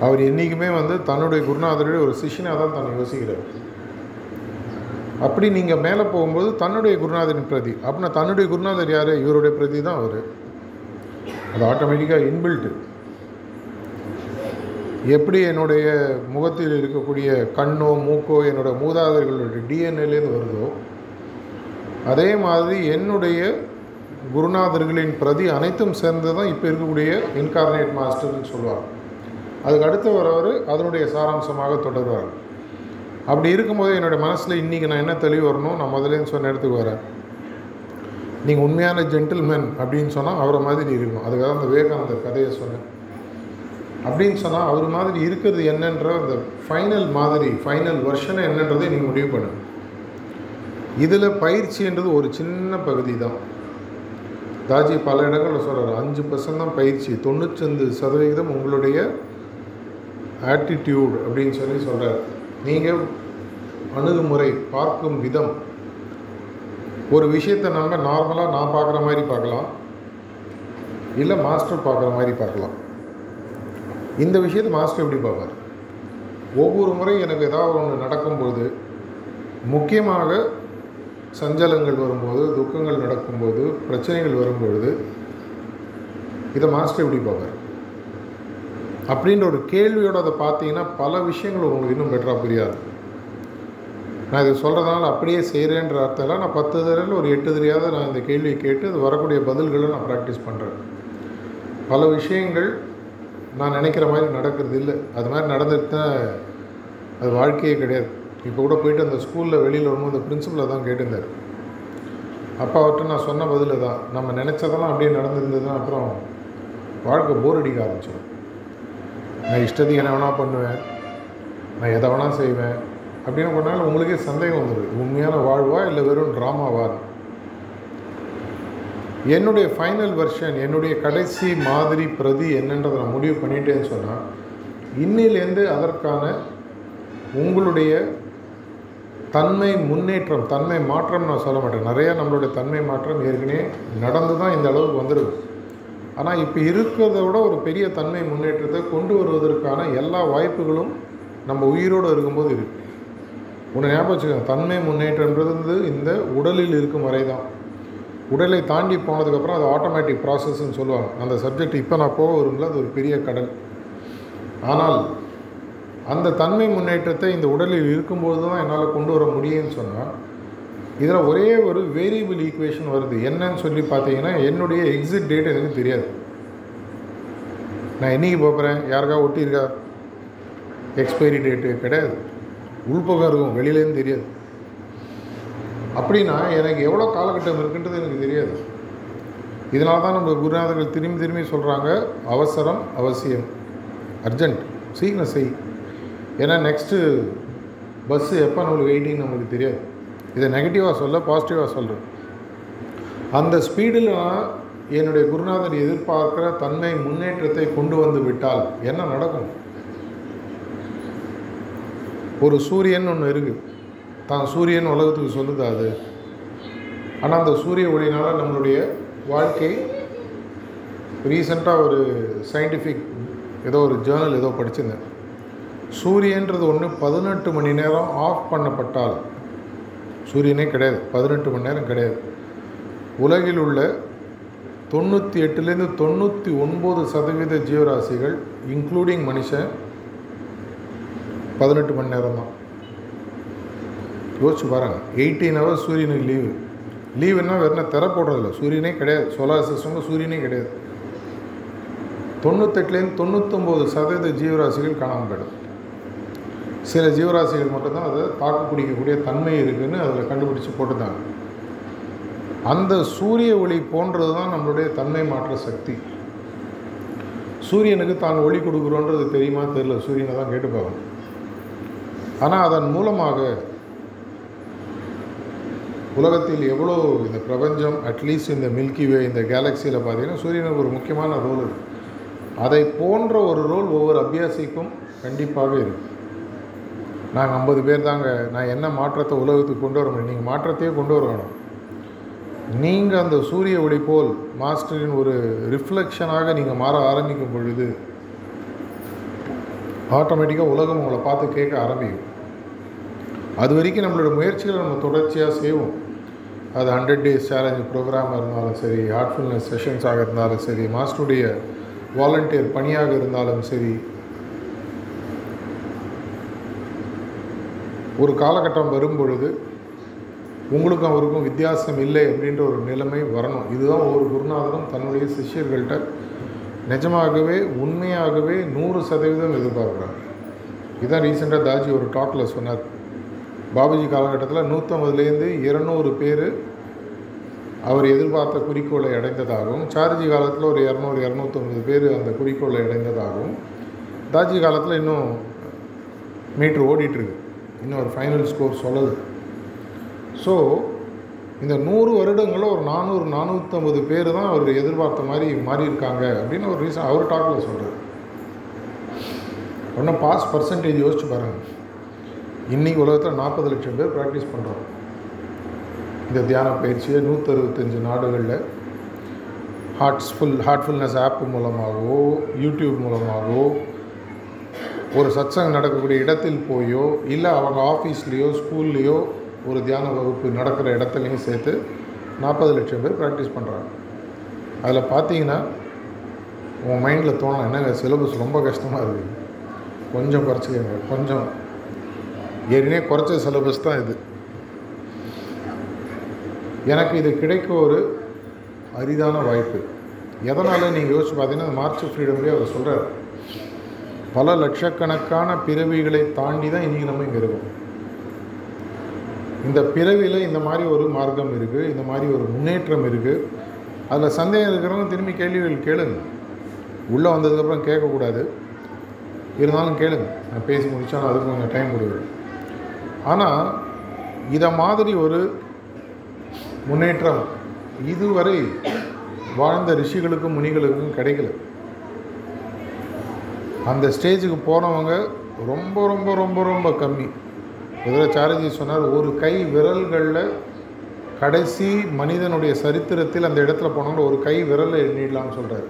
அவர் என்றைக்குமே வந்து தன்னுடைய குருநாதருடைய ஒரு சிஷினாக தான் தன்னை யோசிக்கிறார். அப்படி நீங்கள் மேலே போகும்போது தன்னுடைய குருநாதரின் பிரதி. அப்படின்னா தன்னுடைய குருநாதர் யார்? இவருடைய பிரதி தான் அவர். அது ஆட்டோமேட்டிக்காக இன்பில்ட்டு எப்படி என்னுடைய முகத்தில் இருக்கக்கூடிய கண்ணோ மூக்கோ என்னோட மூதாதர்களுடைய டிஎன்ஏலேருந்து வருதோ அதே மாதிரி என்னுடைய குருநாதர்களின் பிரதி அனைத்தும் சேர்ந்து தான் இப்போ இருக்கக்கூடிய இன்கார்னேட் மாஸ்டர்னு சொல்லுவார் அதுக்கு அடுத்து வரவர் அதனுடைய சாராம்சமாக தொடர்வார். அப்படி இருக்கும்போது என்னுடைய மனசில் இன்றைக்கி நான் என்ன தெளிவு வரணும்? நான் முதலேன்னு சொன்ன இடத்துக்கு வரேன் நீங்கள் உண்மையான ஜென்டில்மேன் அப்படின்னு சொன்னால் அவரை மாதிரி இருக்கணும். அதுக்காக அந்த விவேகானந்தர் கதையை சொன்னேன். அப்படின்னு சொன்னால் அவர் மாதிரி இருக்கிறது என்னன்ற அந்த ஃபைனல் மாதிரி ஃபைனல் வெர்ஷனை என்னன்றதை நீங்கள் முடிவு பண்ணுங்க இதில் பயிற்சின்றது ஒரு சின்ன பகுதி தான். தாஜி பல இடங்களில் சொல்கிறார் அஞ்சு பர்சன்ட் தான் பயிற்சி தொண்ணூற்றஞ்சு சதவிகிதம் உங்களுடைய ஆட்டிடியூட் அப்படின்னு சொல்லி சொல்கிறார் நீங்கள் அணுகுமுறை பார்க்கும் விதம். ஒரு விஷயத்தை நம்ம நார்மலாக நான் பார்க்குற மாதிரி பார்க்கலாம். இல்லை மாஸ்டர் பார்க்குற மாதிரி பார்க்கலாம். இந்த விஷயத்தை மாஸ்டர் எப்படி பார்ப்பார்? ஒவ்வொரு முறை எனக்கு ஏதாவது ஒன்று நடக்கும்போது முக்கியமாக சஞ்சலங்கள் வரும்போது துக்கங்கள் நடக்கும்போது பிரச்சனைகள் வரும்பொழுது இதை மாஸ்டர் எப்படி பார்ப்பார்? அப்படின்ற ஒரு கேள்வியோட அதை பார்த்தீங்கன்னா பல விஷயங்கள் உங்களுக்கு இன்னும் பெட்டராக புரியாது. நான் இதை சொல்கிறதுனால அப்படியே செய்கிறேன்ற அர்த்தத்தில் நான் பத்து தடவையில் ஒரு எட்டு தெரியாத நான் இந்த கேள்வியை கேட்டு அது வரக்கூடிய பதில்களை நான் ப்ராக்டிஸ் பண்ணுறேன் பல விஷயங்கள் நான் நினைக்கிற மாதிரி நடக்கிறது இல்லை. அது மாதிரி நடந்துட்டு தான் அது வாழ்க்கையே கிடையாது. இப்போ கூட போயிட்டு அந்த ஸ்கூலில் வெளியில் வரும்போது அந்த பிரின்சிபலை தான் கேட்டிருந்தார். அப்பா அவர்கிட்ட நான் சொன்ன பதில் தான் நம்ம நினச்சதெல்லாம் அப்படியே நடந்திருந்ததுன்னா அப்புறம் வாழ்க்கை போர் அடிக்க ஆரம்பிச்சிடும். நான் இஷ்டத்துக்கு என்ன வேணால் பண்ணுவேன். நான் எதை வேணால் செய்வேன். அப்படின்னு கொண்டாலும் உங்களுக்கே சந்தேகம் வந்துடுது உண்மையான வாழ்வா இல்லை வெறும் ட்ராமாவா என்னுடைய ஃபைனல் வெர்ஷன் என்னுடைய கடைசி மாதிரி பிரதி என்னன்றதை நான் முடிவு பண்ணிட்டேன்னு சொன்னால் இன்னிலேருந்து அதற்கான உங்களுடைய தன்மை முன்னேற்றம் தன்மை மாற்றம் நான் சொல்ல மாட்டேன். நிறையா நம்மளுடைய தன்மை மாற்றம் ஏற்கனவே நடந்து தான் இந்த அளவுக்கு வந்துடுது ஆனால் இப்போ இருக்கிறத விட ஒரு பெரிய தன்மை முன்னேற்றத்தை கொண்டு வருவதற்கான எல்லா வாய்ப்புகளும் நம்ம உயிரோடு இருக்கும்போது இருக்குது உன்னை ஞாபகம் வச்சுக்கோங்க. தன்மை முன்னேற்றன்றது வந்து இந்த உடலில் இருக்கும் வரை தான். உடலை தாண்டி போனதுக்கப்புறம் அது ஆட்டோமேட்டிக் ப்ராசஸ்ன்னு சொல்லுவாங்க. அந்த சப்ஜெக்ட் இப்போ நான் போக விரும்பல. அது ஒரு பெரிய கடல். ஆனால் அந்த தன்மை முன்னேற்றத்தை இந்த உடலில் இருக்கும்போது தான் என்னால் கொண்டு வர முடியும்னு சொன்னால் இதில் ஒரே ஒரு வேரியபிள் ஈக்குவேஷன் வருது. என்னன்னு சொல்லி பார்த்தீங்கன்னா என்னுடைய எக்ஸிட் டேட் எனக்கு தெரியாது. நான் என்றைக்கு போகிறேன்? யாருக்கா ஒட்டியிருக்கா எக்ஸ்பைரி டேட்டு கிடையாது. உள்பகம் இருக்கும் வெளியிலேருந்து தெரியாது. அப்படின்னா எனக்கு எவ்வளோ காலகட்டம் இருக்குன்றது எனக்கு தெரியாது. இதனால தான் நம்ம குருநாதர்கள் திரும்பி திரும்பி சொல்கிறாங்க அவசரம் அவசியம். அர்ஜென்ட் சீக்கிரம் செய். ஏன்னா நெக்ஸ்ட்டு பஸ்ஸு எப்போ நம்மளுக்கு வெயிட்டிங் நம்மளுக்கு தெரியாது. இதை நெகட்டிவாக சொல்ல பாசிட்டிவாக சொல்கிறேன் அந்த ஸ்பீடில் நான் என்னுடைய குருநாதர் எதிர்பார்க்கிற தன்மை முன்னேற்றத்தை கொண்டு வந்து விட்டால் என்ன நடக்கும்? ஒரு சூரியன் ஒன்று இருக்குது தான் சூரியன் உலகத்துக்கு சொல்லுது அது. ஆனால் அந்த சூரிய ஒளினால் நம்மளுடைய வாழ்க்கை ரீசெண்டாக ஒரு சயின்டிஃபிக் ஏதோ ஒரு ஜேர்னல் ஏதோ படிச்சிருந்தேன். சூரியன்றது ஒன்று பதினெட்டு மணி நேரம் ஆஃப் பண்ணப்பட்டால் சூரியனே கிடையாது. பதினெட்டு மணி நேரம் கிடையாது. உலகில் உள்ள தொண்ணூற்றி எட்டுலேருந்து தொண்ணூற்றி ஒன்பது சதவீத ஜீவராசிகள் இன்க்ளூடிங் மனுஷன் பதினெட்டு மணி நேரம் தான். யோசிச்சு பாருங்கள் எயிட்டீன் ஹவர்ஸ் சூரியனுக்கு லீவு லீவுன்னா வெறும் திற போடுறதில்ல. சூரியனே கிடையாது. சோலார் சிஸ்டமில் சூரியனே கிடையாது. தொண்ணூத்தெட்டுலேருந்து தொண்ணூத்தொம்பது சதவீத ஜீவராசிகள் காணாமல் போயிடும் சில ஜீவராசிகள் மட்டும்தான் அதை தாக்கு பிடிக்கக்கூடிய தன்மை இருக்குதுன்னு அதில் கண்டுபிடிச்சி போட்டுருந்தாங்க அந்த சூரிய ஒளி போன்றது தான் நம்மளுடைய தன்மை மாற்ற சக்தி. சூரியனுக்கு தான் ஒளி கொடுக்குறோன்றது தெரியுமா? தெரியல. சூரியனை தான் கேட்டுப்பாங்க ஆனால் அதன் மூலமாக உலகத்தில் எவ்வளோ இந்த பிரபஞ்சம் அட்லீஸ்ட் இந்த மில்கி வே இந்த கேலக்சியில் பார்த்தீங்கன்னா சூரியனுக்கு ஒரு முக்கியமான ரோல் இருக்குது அதை போன்ற ஒரு ரோல் ஒவ்வொரு அபியாசிக்கும் கண்டிப்பாக இருக்குது நாங்கள் ஐம்பது பேர் தாங்க. நான் என்ன மாற்றத்தை உலகத்துக்கு கொண்டு வர முடியும்? நீங்கள் மாற்றத்தையே கொண்டு வர வேணும் நீங்கள் அந்த சூரிய ஒளி போல் மாஸ்டரின் ஒரு ரிஃப்ளெக்ஷனாக நீங்கள் மாற ஆரம்பிக்கும் பொழுது ஆட்டோமேட்டிக்காக உலகம் உங்களை பார்த்து கேட்க ஆரம்பிக்கும். அது வரைக்கும் நம்மளோட முயற்சிகளை நம்ம தொடர்ச்சியாக செய்வோம். அது ஹண்ட்ரட் டேஸ் சேலஞ்சு ப்ரோக்ராமாக இருந்தாலும் சரி ஹார்ட்ஃபுல்னஸ் செஷன்ஸாக இருந்தாலும் சரி மாஸ்டருடைய வாலண்டியர் பணியாக இருந்தாலும் சரி ஒரு காலகட்டம் வரும் பொழுது உங்களுக்கும் அவருக்கும் வித்தியாசம் இல்லை அப்படின்ற ஒரு நிலைமை வரணும். இதுதான் ஒவ்வொரு குருநாதனும் தன்னுடைய சிஷியர்கள்ட்ட நிஜமாகவே உண்மையாகவே நூறு சதவீதம் எதிர்பார்க்குறாங்க இதுதான் ரீசெண்டாக தாஜி ஒரு டாக்கில் சொன்னார். பாபுஜி காலகட்டத்தில் நூற்றம்பதுலேருந்து இருநூறு பேர் அவர் எதிர்பார்த்த குறிக்கோளை அடைந்ததாகவும் சார்ஜி காலத்தில் ஒரு இரநூறு இரநூத்தொம்பது பேர் அந்த குறிக்கோளை அடைந்ததாகவும் தாஜி காலத்தில் இன்னும் மீட்ரு ஓடிட்டுருக்கு இன்னும் ஒரு ஃபைனல் ஸ்கோர் சொல்லலை ஸோ இந்த நூறு வருடங்களில் ஒரு நானூறு நானூற்றம்பது பேர் தான் அவர் எதிர்பார்த்த மாதிரி மாறியிருக்காங்க அப்படின்னு ஒரு ரீசன் அவர் டாக்கில் சொல்கிறார் ஒன்றும் பாஸ் பர்சன்டேஜ் யோசிச்சு பாருங்கள் இன்றைக்கி உலகத்தில் நாற்பது லட்சம் பேர் ப்ராக்டிஸ் பண்ணுறோம் இந்த தியான பயிற்சியை நூற்றறுபத்தஞ்சு நாடுகளில் ஹார்ட்ஸ்ஃபுல் ஹார்ட்ஃபுல்னஸ் ஆப் மூலமாகவோ யூடியூப் மூலமாகவோ ஒரு சத்சங்கம் நடக்கக்கூடிய இடத்தில் போயோ இல்லை அவங்க ஆஃபீஸ்லேயோ ஸ்கூல்லேயோ ஒரு தியான வகுப்பு நடக்கிற இடத்துலையும் சேர்த்து நாற்பது லட்சம் பேர் ப்ராக்டிஸ் பண்ணுறாங்க அதில் பார்த்தீங்கன்னா உன் மைண்டில் தோணும் என்னங்க சிலபஸ் ரொம்ப கஷ்டமாக இருக்குது கொஞ்சம் குறைச்சிக்கங்க. கொஞ்சம். ஏற்கனவே குறைச்ச சிலபஸ் தான் இது. எனக்கு இது கிடைக்க ஒரு அரிதான வாய்ப்பு. எதனால்? நீங்கள் யோசிச்சு பார்த்தீங்கன்னா மார்ச் ஃப்ரீடம்லேயே அவர் சொல்கிறார் பல லட்சக்கணக்கான பிறவிகளை தாண்டி தான் இன்றைக்கி நம்ம இங்கே இருக்கோம். இந்த பிறவியில் இந்த மாதிரி ஒரு மார்க்கம் இருக்குது இந்த மாதிரி ஒரு முன்னேற்றம் இருக்குது அதில் சந்தேகம் இருக்கிறவங்க திரும்பி கேள்விகள் கேளுங்க. உள்ளே வந்ததுக்கப்புறம் கேட்கக்கூடாது. இருந்தாலும் கேளுங்க. நான் பேசி முடித்தா நான் அதுக்கு கொஞ்சம் டைம் கொடுக்குறேன். ஆனால் இதை மாதிரி ஒரு முன்னேற்றம் இதுவரை வாழ்ந்த ரிஷிகளுக்கும் முனிகளுக்கும் கிடைக்கல. அந்த ஸ்டேஜுக்கு போனவங்க ரொம்ப ரொம்ப ரொம்ப ரொம்ப கம்மி. இதில் சாரஜி சொன்னார் ஒரு கை விரல்களில் கடைசி மனிதனுடைய சரித்திரத்தில் அந்த இடத்துல போனவங்க ஒரு கை விரலை எண்ணிடலாம்னு சொல்கிறார்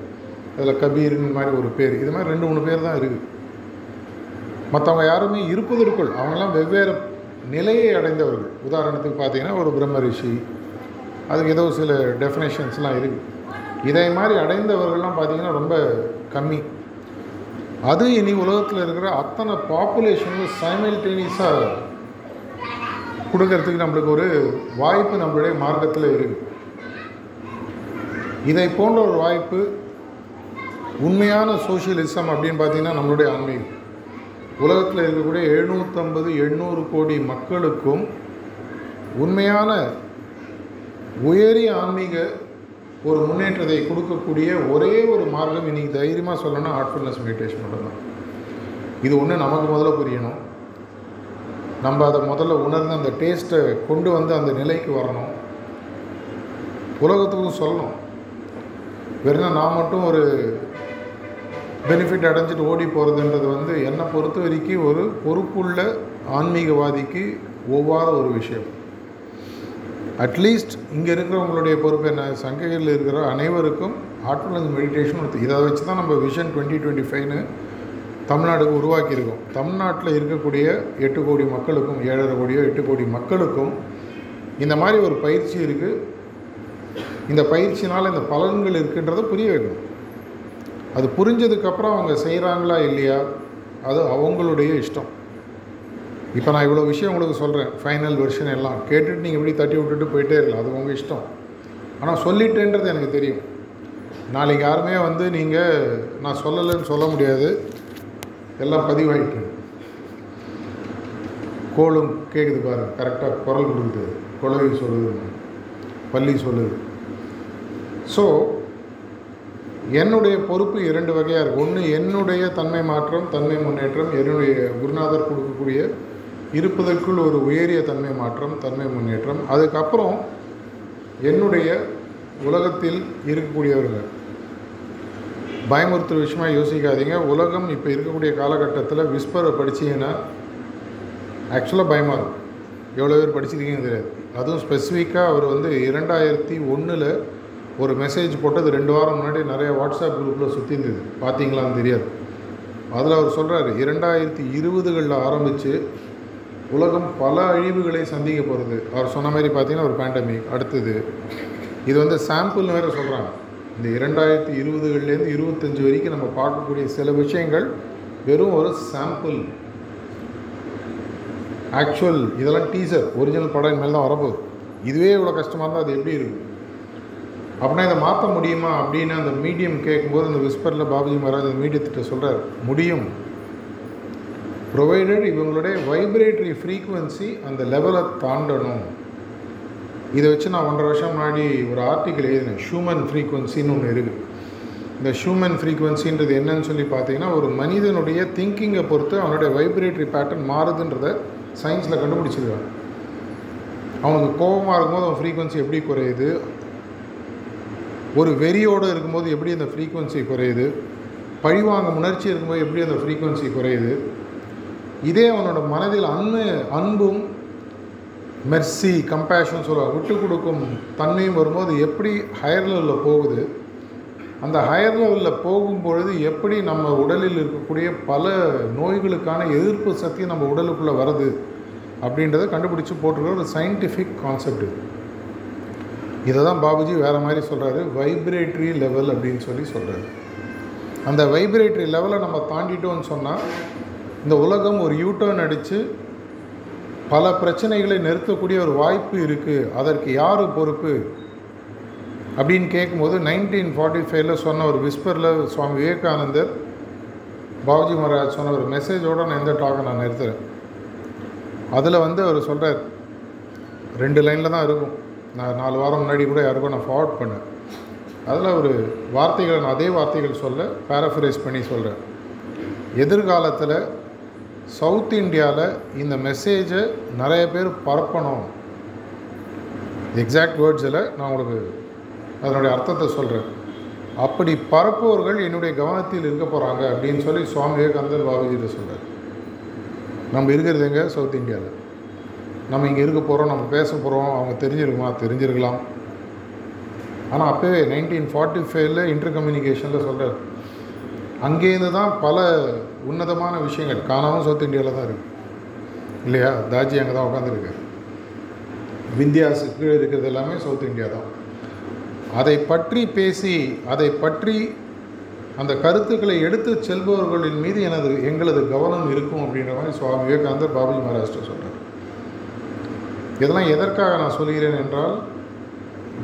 அதில் கபீர்னு மாதிரி ஒரு பேர். இது மாதிரி ரெண்டு மூணு பேர் தான் இருக்குது மற்றவங்க யாருமே இருப்பதற்குள் அவங்கெல்லாம் வெவ்வேறு நிலையை அடைந்தவர்கள். உதாரணத்துக்கு பார்த்தீங்கன்னா ஒரு பிரம்ம ரிஷி. அதுக்கு ஏதோ சில டெஃபினேஷன்ஸ்லாம் இருக்குது இதை மாதிரி அடைந்தவர்கள்லாம் பார்த்திங்கன்னா ரொம்ப கம்மி. அது இனி உலகத்தில் இருக்கிற அத்தனை பாப்புலேஷனும் சைமல்டேனியஸாக கொடுக்கறதுக்கு நம்மளுக்கு ஒரு வாய்ப்பு நம்மளுடைய மார்க்கத்தில் இருக்குது இதை போன்ற ஒரு வாய்ப்பு உண்மையான சோஷியலிசம் அப்படின்னு பார்த்தீங்கன்னா நம்மளுடைய ஆன்மீகம். உலகத்தில் இருக்கக்கூடிய எழுநூற்றம்பது எண்ணூறு கோடி மக்களுக்கும் உண்மையான உயரிய ஆன்மீக ஒரு முன்னேற்றத்தை கொடுக்கக்கூடிய ஒரே ஒரு மார்க்கம் இன்றைக்கி தைரியமாக சொல்லணும்னா ஹார்ட்ஃபுல்னஸ் மெடிடேஷன் மட்டும்தான். இது ஒன்று நமக்கு முதல்ல புரியணும். நம்ம அதை முதல்ல உணர்ந்து அந்த டேஸ்ட்டை கொண்டு வந்து அந்த நிலைக்கு வரணும். உலகத்துக்கும் சொல்லணும். வெறும் நான் மட்டும் ஒரு பெனிஃபிட் அடைஞ்சிட்டு ஓடி போகிறதுன்றது வந்து என்னை பொறுத்த வரைக்கும் ஒரு பொறுப்புள்ள ஆன்மீகவாதிக்கு ஒவ்வாத ஒரு விஷயம். அட்லீஸ்ட் இங்கே இருக்கிறவங்களுடைய பொறுப்பு என்ன? சங்ககிரியில் இருக்கிற அனைவருக்கும் ஹார்ட்ஃபுல்னஸ் மெடிடேஷன் ஒருத்தர் இதை வச்சு தான் நம்ம விஷன் டுவெண்ட்டி டுவெண்ட்டி ஃபைவ்னு தமிழ்நாடுக்கு உருவாக்கியிருக்கோம். தமிழ்நாட்டில் இருக்கக்கூடிய எட்டு கோடி மக்களுக்கும் ஏழரை கோடியோ எட்டு கோடி மக்களுக்கும் இந்த மாதிரி ஒரு பயிற்சி இருக்குது இந்த பயிற்சினால் இந்த பலன்கள் இருக்குன்றதை புரிய வைக்கணும். அது புரிஞ்சதுக்கப்புறம் அவங்க செய்கிறாங்களா இல்லையா? அது அவங்களுடைய இஷ்டம். இப்போ நான் இவ்வளோ விஷயம் உங்களுக்கு சொல்கிறேன் ஃபைனல் வெர்ஷன் எல்லாம். கேட்டுட்டு நீங்கள் இப்படி தட்டி விட்டுட்டு போயிட்டே இருக்கலாம் அது உங்கள் இஷ்டம். ஆனால் சொல்லிட்டேன்றது எனக்கு தெரியும். நாளைக்கு யாருமே வந்து நீங்கள் நான் சொல்லலைன்னு சொல்ல முடியாது. எல்லாம் பதிவாயிட்டு. கோலும் கேட்குது பாரு கரெக்டாக குரல் கொடுக்குது. குழவி சொல்லுது பள்ளி சொல்லுது ஸோ என்னுடைய பொறுப்பு இரண்டு வகையாக இருக்குது ஒன்று என்னுடைய தன்மை மாற்றம் தன்மை முன்னேற்றம் என்னுடைய குருநாதர் கொடுக்கக்கூடிய இருப்பதற்குள் ஒரு உயரிய தன்மை மாற்றம் தன்மை முன்னேற்றம். அதுக்கப்புறம் என்னுடைய உலகத்தில் இருக்கக்கூடியவர்கள். பயமுறுத்துற விஷயமாக யோசிக்காதீங்க. உலகம் இப்போ இருக்கக்கூடிய காலகட்டத்தில் விஸ்பரை படிச்சிங்கன்னா ஆக்சுவலாக பயமாக இருக்கும். எவ்வளோ பேர் படிச்சிருக்கீங்கன்னு தெரியாது. அதுவும் ஸ்பெசிஃபிக்காக அவர் வந்து இரண்டாயிரத்தி ஒன்றில் ஒரு மெசேஜ் போட்டது ரெண்டு வாரம் முன்னாடி நிறைய வாட்ஸ்அப் குரூப்பில் சுற்றி இருந்தது. பார்த்தீங்களான்னு தெரியாது. அதில் அவர் சொல்கிறாரு இரண்டாயிரத்தி இருபதுகளில் ஆரம்பித்து உலகம் பல அழிவுகளை சந்திக்க போகிறது அவர் சொன்ன மாதிரி பார்த்தீங்கன்னா ஒரு பேண்டமிக் அடுத்தது இது வந்து சாம்பிள்னு வேறு சொல்கிறாங்க இந்த இரண்டாயிரத்தி இருபதுகள்லேருந்து இருபத்தஞ்சி வரைக்கும் நம்ம பார்க்கக்கூடிய சில விஷயங்கள் வெறும் ஒரு சாம்பிள் ஆக்சுவல் இதெல்லாம் டீசர் ஒரிஜினல் படம் இனிமேல் தான் வரப்போகுது. இதுவே இவ்வளோ கஷ்டமாக இருந்தால் அது எப்படி இருக்கும்? அப்படின்னா இதை மாற்ற முடியுமா அப்படின்னு அந்த மீடியம் கேட்கும்போது அந்த விஸ்பரில் பாபுஜி மகாராஜ் அந்த மீடியத்திட்ட சொல்கிறார் முடியும். ப்ரொவைடட் இவங்களுடைய வைப்ரேட்டரி ஃப்ரீக்குவென்சி அந்த லெவலை தாண்டணும். இதை வச்சு நான் ஒன்றரை வருஷம் முன்னாடி ஒரு ஆர்டிக்கல் எழுதினேன். ஹியூமன் ஃப்ரீக்குவென்சின்னு ஒன்று இருக்குது இந்த ஹியூமன் ஃப்ரீக்குவென்சின்றது என்னன்னு சொல்லி பார்த்தீங்கன்னா ஒரு மனிதனுடைய திங்கிங்கை பொறுத்து அவனுடைய வைப்ரேட்டரி பேட்டர்ன் மாறுதுன்றத சயின்ஸில் கண்டுபிடிச்சிருக்காங்க. அவனுக்கு கோபமாக இருக்கும்போது அவன் ஃப்ரீக்குவென்சி எப்படி குறையுது? ஒரு வெறியோடு இருக்கும்போது எப்படி அந்த ஃப்ரீக்குவென்சி குறையுது? பழிவாங்க உணர்ச்சி இருக்கும்போது எப்படி அந்த ஃப்ரீக்குவென்சி குறையுது? இதே அவனோட மனதில் அன்பு அன்பும் மெர்சி கம்பேஷன் சொல்லுவாங்க. விட்டு கொடுக்கும் தன்மையும் வரும்போது எப்படி ஹையர் லெவலில் போகுது? அந்த ஹையர் லெவலில் போகும்பொழுது எப்படி நம்ம உடலில் இருக்கக்கூடிய பல நோய்களுக்கான எதிர்ப்பு சக்தி நம்ம உடலுக்குள்ளே வருது? அப்படின்றத கண்டுபிடிச்சி போட்டிருக்கிற ஒரு சயின்டிஃபிக் கான்செப்ட் இது இதை தான் பாபுஜி வேறு மாதிரி சொல்கிறாரு வைப்ரேட்டரி லெவல் அப்படின்னு சொல்லி சொல்கிறாரு அந்த வைப்ரேட்டரி லெவலை நம்ம தாண்டிட்டோம்னு சொன்னால் இந்த உலகம் ஒரு யூட்டர்ன் அடித்து பல பிரச்சனைகளை நிறுத்தக்கூடிய ஒரு வாய்ப்பு இருக்குது அதற்கு யார் பொறுப்பு? அப்படின்னு கேட்கும்போது நைன்டீன் ஃபார்ட்டி ஃபைவ்ல சொன்ன ஒரு விஸ்பரில் சுவாமி விவேகானந்தர் பாபுஜி மகாராஜ் சொன்ன ஒரு மெசேஜோடு நான் இந்த டாக்கை நான் நிறுத்துகிறேன் அதில் வந்து அவர் சொல்கிறார் ரெண்டு லைனில் தான் இருக்கும். நான் நாலு வாரம் முன்னாடி கூட யாருக்கும் நான் ஃபார்வர்ட் பண்ணேன். அதில் ஒரு வார்த்தைகளை நான் அதே வார்த்தைகள் சொல்ல பேரஃபரைஸ் பண்ணி சொல்கிறேன் எதிர்காலத்தில் சவுத் இந்தியாவில் இந்த மெசேஜை நிறைய பேர் பரப்பணும். எக்ஸாக்ட் வேர்ட்ஸில் நான் உங்களுக்கு அதனுடைய அர்த்தத்தை சொல்கிறேன் அப்படி பரப்புவர்கள் என்னுடைய கவனத்தில் இருக்க போகிறாங்க அப்படின்னு சொல்லி சுவாமி விவேகானந்தர் பாபுஜிட்ட சொல்கிறார் நம்ம இருக்கிறது எங்கே? சவுத் இந்தியாவில் நம்ம இங்கே இருக்க போகிறோம் நம்ம பேச போகிறோம் அவங்க தெரிஞ்சிருக்குமா? தெரிஞ்சிருக்கலாம். ஆனால் அப்போவே நைன்டீன் ஃபார்ட்டி ஃபைவ்ல இன்டர் கம்யூனிகேஷனில் சொல்கிறார் அங்கேருந்து தான் பல உன்னதமான விஷயங்கள். காணாமல் சவுத் இந்தியாவில் தான் இருக்குது இல்லையா? தாஜி அங்கே தான் உட்காந்துருக்காரு விந்தியாஸுக்கு கீழே இருக்கிறது எல்லாமே சவுத் இந்தியா தான். அதை பற்றி பேசி அதை பற்றி அந்த கருத்துக்களை எடுத்து செல்பவர்களின் மீது எனது எங்களது கவனம் இருக்கும் அப்படின்ற மாதிரி சுவாமி விவேகானந்தர் பாபுஜி மகாராஷ்டிர சொல்கிறார் இதெல்லாம் எதற்காக நான் சொல்கிறேன் என்றால்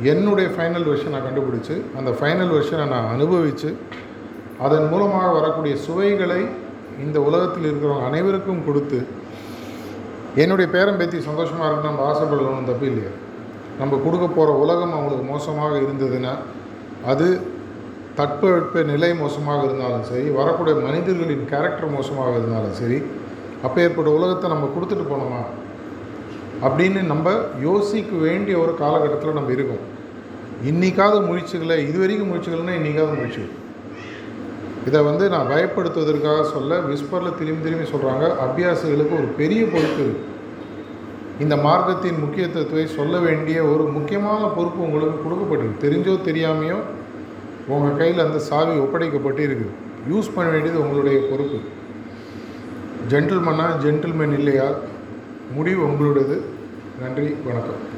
என்னுடைய ஃபைனல் வெர்ஷனை நான் கண்டுபிடிச்சி அந்த ஃபைனல் வெர்ஷனை நான் அனுபவித்து அதன் மூலமாக வரக்கூடிய சுவைகளை இந்த உலகத்தில் இருக்கிறவங்க அனைவருக்கும் கொடுத்து என்னுடைய பேரம் பேத்தி சந்தோஷமாக இருக்கு நம்ம ஆசைப்படணும் தப்பு இல்லையா. நம்ம கொடுக்க போகிற உலகம் அவங்களுக்கு மோசமாக இருந்ததுன்னா அது தட்பவெட்ப நிலை மோசமாக இருந்தாலும் சரி வரக்கூடிய மனிதர்களின் கேரக்டர் மோசமாக இருந்தாலும் சரி அப்போ ஏற்பட்ட உலகத்தை நம்ம கொடுத்துட்டு போனோமா? அப்படின்னு நம்ம யோசிக்க வேண்டிய ஒரு காலகட்டத்தில் நம்ம இருக்கோம். இன்றைக்காவது முயற்சிகளை இது வரைக்கும் முயற்சிகள்னா இன்றைக்காவது முயற்சிகள் இதை வந்து நான் பயப்படுத்துவதற்காக சொல்ல விஸ்பரில் திரும்பி திரும்பி சொல்கிறாங்க அபியாசிகளுக்கு ஒரு பெரிய பொறுப்பு இருக்குது இந்த மார்க்கத்தின் முக்கியத்துவத்தை சொல்ல வேண்டிய ஒரு முக்கியமான பொறுப்பு உங்களுக்கு கொடுக்கப்பட்டிருக்கு. தெரிஞ்சோ தெரியாமையோ உங்கள் கையில் அந்த சாவி ஒப்படைக்கப்பட்டு இருக்குது. யூஸ் பண்ண வேண்டியது உங்களுடைய பொறுப்பு. ஜென்டில்மனா ஜென்டில்மேன் இல்லையா? முடிவு உங்களுடையது. நன்றி வணக்கம்.